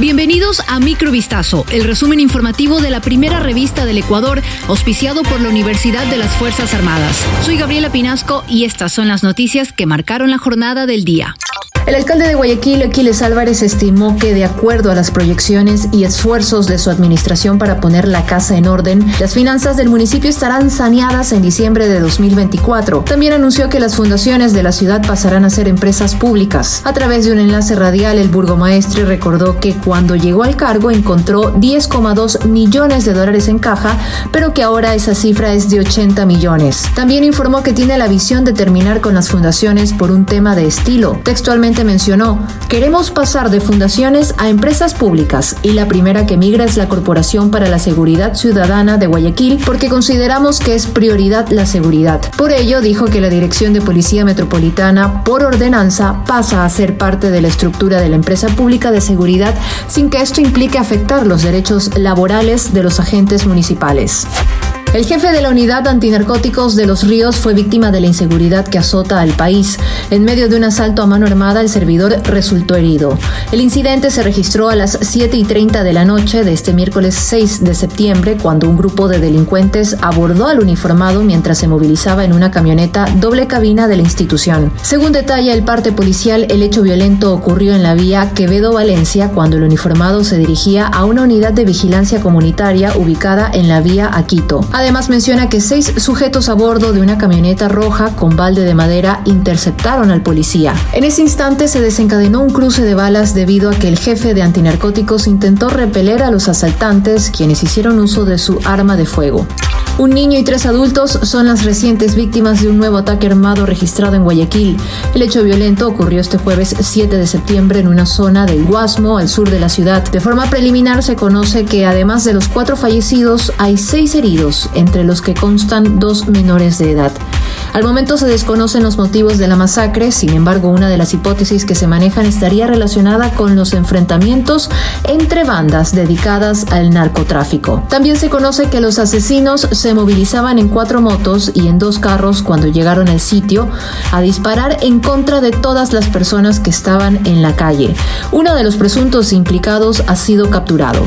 Bienvenidos a Microvistazo, el resumen informativo de la primera revista del Ecuador, auspiciado por la Universidad de las Fuerzas Armadas. Soy Gabriela Pinasco y estas son las noticias que marcaron la jornada del día. El alcalde de Guayaquil, Aquiles Álvarez, estimó que de acuerdo a las proyecciones y esfuerzos de su administración para poner la casa en orden, las finanzas del municipio estarán saneadas en diciembre de 2024. También anunció que las fundaciones de la ciudad pasarán a ser empresas públicas. A través de un enlace radial, el burgomaestre recordó que cuando llegó al cargo encontró 10,2 millones de dólares en caja, pero que ahora esa cifra es de 80 millones. También informó que tiene la visión de terminar con las fundaciones por un tema de estilo. Textualmente mencionó, queremos pasar de fundaciones a empresas públicas y la primera que migra es la Corporación para la Seguridad Ciudadana de Guayaquil porque consideramos que es prioridad la seguridad. Por ello, dijo que la Dirección de Policía Metropolitana, por ordenanza, pasa a ser parte de la estructura de la empresa pública de seguridad sin que esto implique afectar los derechos laborales de los agentes municipales. El jefe de la unidad antinarcóticos de Los Ríos fue víctima de la inseguridad que azota al país. En medio de un asalto a mano armada, el servidor resultó herido. El incidente se registró a las 7 y 30 de la noche de este miércoles 6 de septiembre, cuando un grupo de delincuentes abordó al uniformado mientras se movilizaba en una camioneta doble cabina de la institución. Según detalla el parte policial, el hecho violento ocurrió en la vía Quevedo-Valencia cuando el uniformado se dirigía a una unidad de vigilancia comunitaria ubicada en la vía Aquito. Además menciona que seis sujetos a bordo de una camioneta roja con balde de madera interceptaron al policía. En ese instante se desencadenó un cruce de balas debido a que el jefe de antinarcóticos intentó repeler a los asaltantes quienes hicieron uso de su arma de fuego. Un niño y tres adultos son las recientes víctimas de un nuevo ataque armado registrado en Guayaquil. El hecho violento ocurrió este jueves 7 de septiembre en una zona del Guasmo, al sur de la ciudad. De forma preliminar se conoce que además de los cuatro fallecidos hay seis heridos, entre los que constan dos menores de edad. Al momento se desconocen los motivos de la masacre, sin embargo una de las hipótesis que se manejan estaría relacionada con los enfrentamientos entre bandas dedicadas al narcotráfico. También se conoce que los asesinos se movilizaban en cuatro motos y en dos carros cuando llegaron al sitio a disparar en contra de todas las personas que estaban en la calle. Uno de los presuntos implicados ha sido capturado.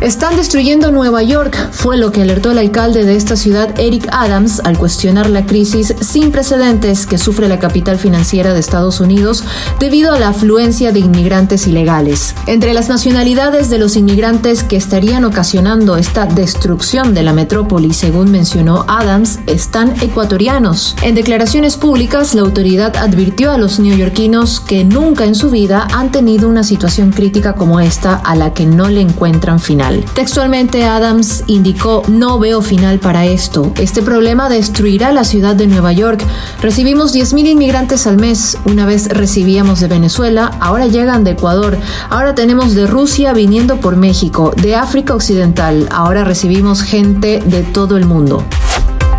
Están destruyendo Nueva York, fue lo que alertó el alcalde de esta ciudad, Eric Adams, al cuestionar la crisis sin precedentes que sufre la capital financiera de Estados Unidos debido a la afluencia de inmigrantes ilegales. Entre las nacionalidades de los inmigrantes que estarían ocasionando esta destrucción de la metrópoli, según mencionó Adams, están ecuatorianos. En declaraciones públicas, la autoridad advirtió a los neoyorquinos que nunca en su vida han tenido una situación crítica como esta a la que no le encuentran final. Textualmente Adams indicó, no veo final para esto. Este problema destruirá la ciudad de Nueva York. Recibimos 10.000 inmigrantes al mes. Una vez recibíamos de Venezuela, ahora llegan de Ecuador. Ahora tenemos de Rusia viniendo por México, de África Occidental. Ahora recibimos gente de todo el mundo.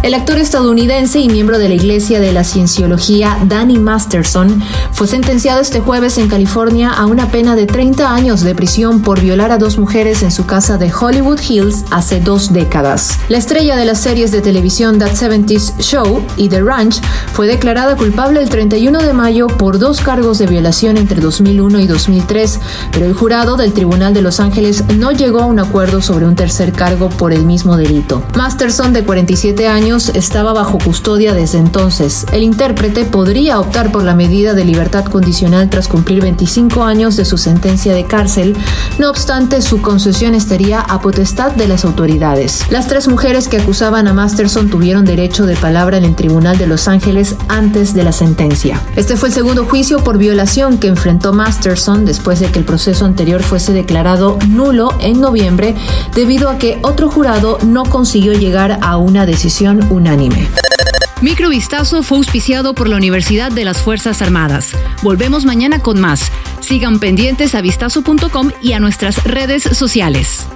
El actor estadounidense y miembro de la Iglesia de la Cienciología, Danny Masterson, fue sentenciado este jueves en California a una pena de 30 años de prisión por violar a dos mujeres en su casa de Hollywood Hills hace dos décadas. La estrella de las series de televisión That 70s Show y The Ranch fue declarada culpable el 31 de mayo por dos cargos de violación entre 2001 y 2003, pero el jurado del Tribunal de Los Ángeles no llegó a un acuerdo sobre un tercer cargo por el mismo delito. Masterson, de 47 años, estaba bajo custodia desde entonces. El intérprete podría optar por la medida de libertad condicional tras cumplir 25 años de su sentencia de cárcel, no obstante su concesión estaría a potestad de las autoridades. Las tres mujeres que acusaban a Masterson tuvieron derecho de palabra en el Tribunal de Los Ángeles antes de la sentencia. Este fue el segundo juicio por violación que enfrentó Masterson después de que el proceso anterior fuese declarado nulo en noviembre debido a que otro jurado no consiguió llegar a una decisión unánime. Microvistazo fue auspiciado por la Universidad de las Fuerzas Armadas. Volvemos mañana con más. Sigan pendientes a vistazo.com y a nuestras redes sociales.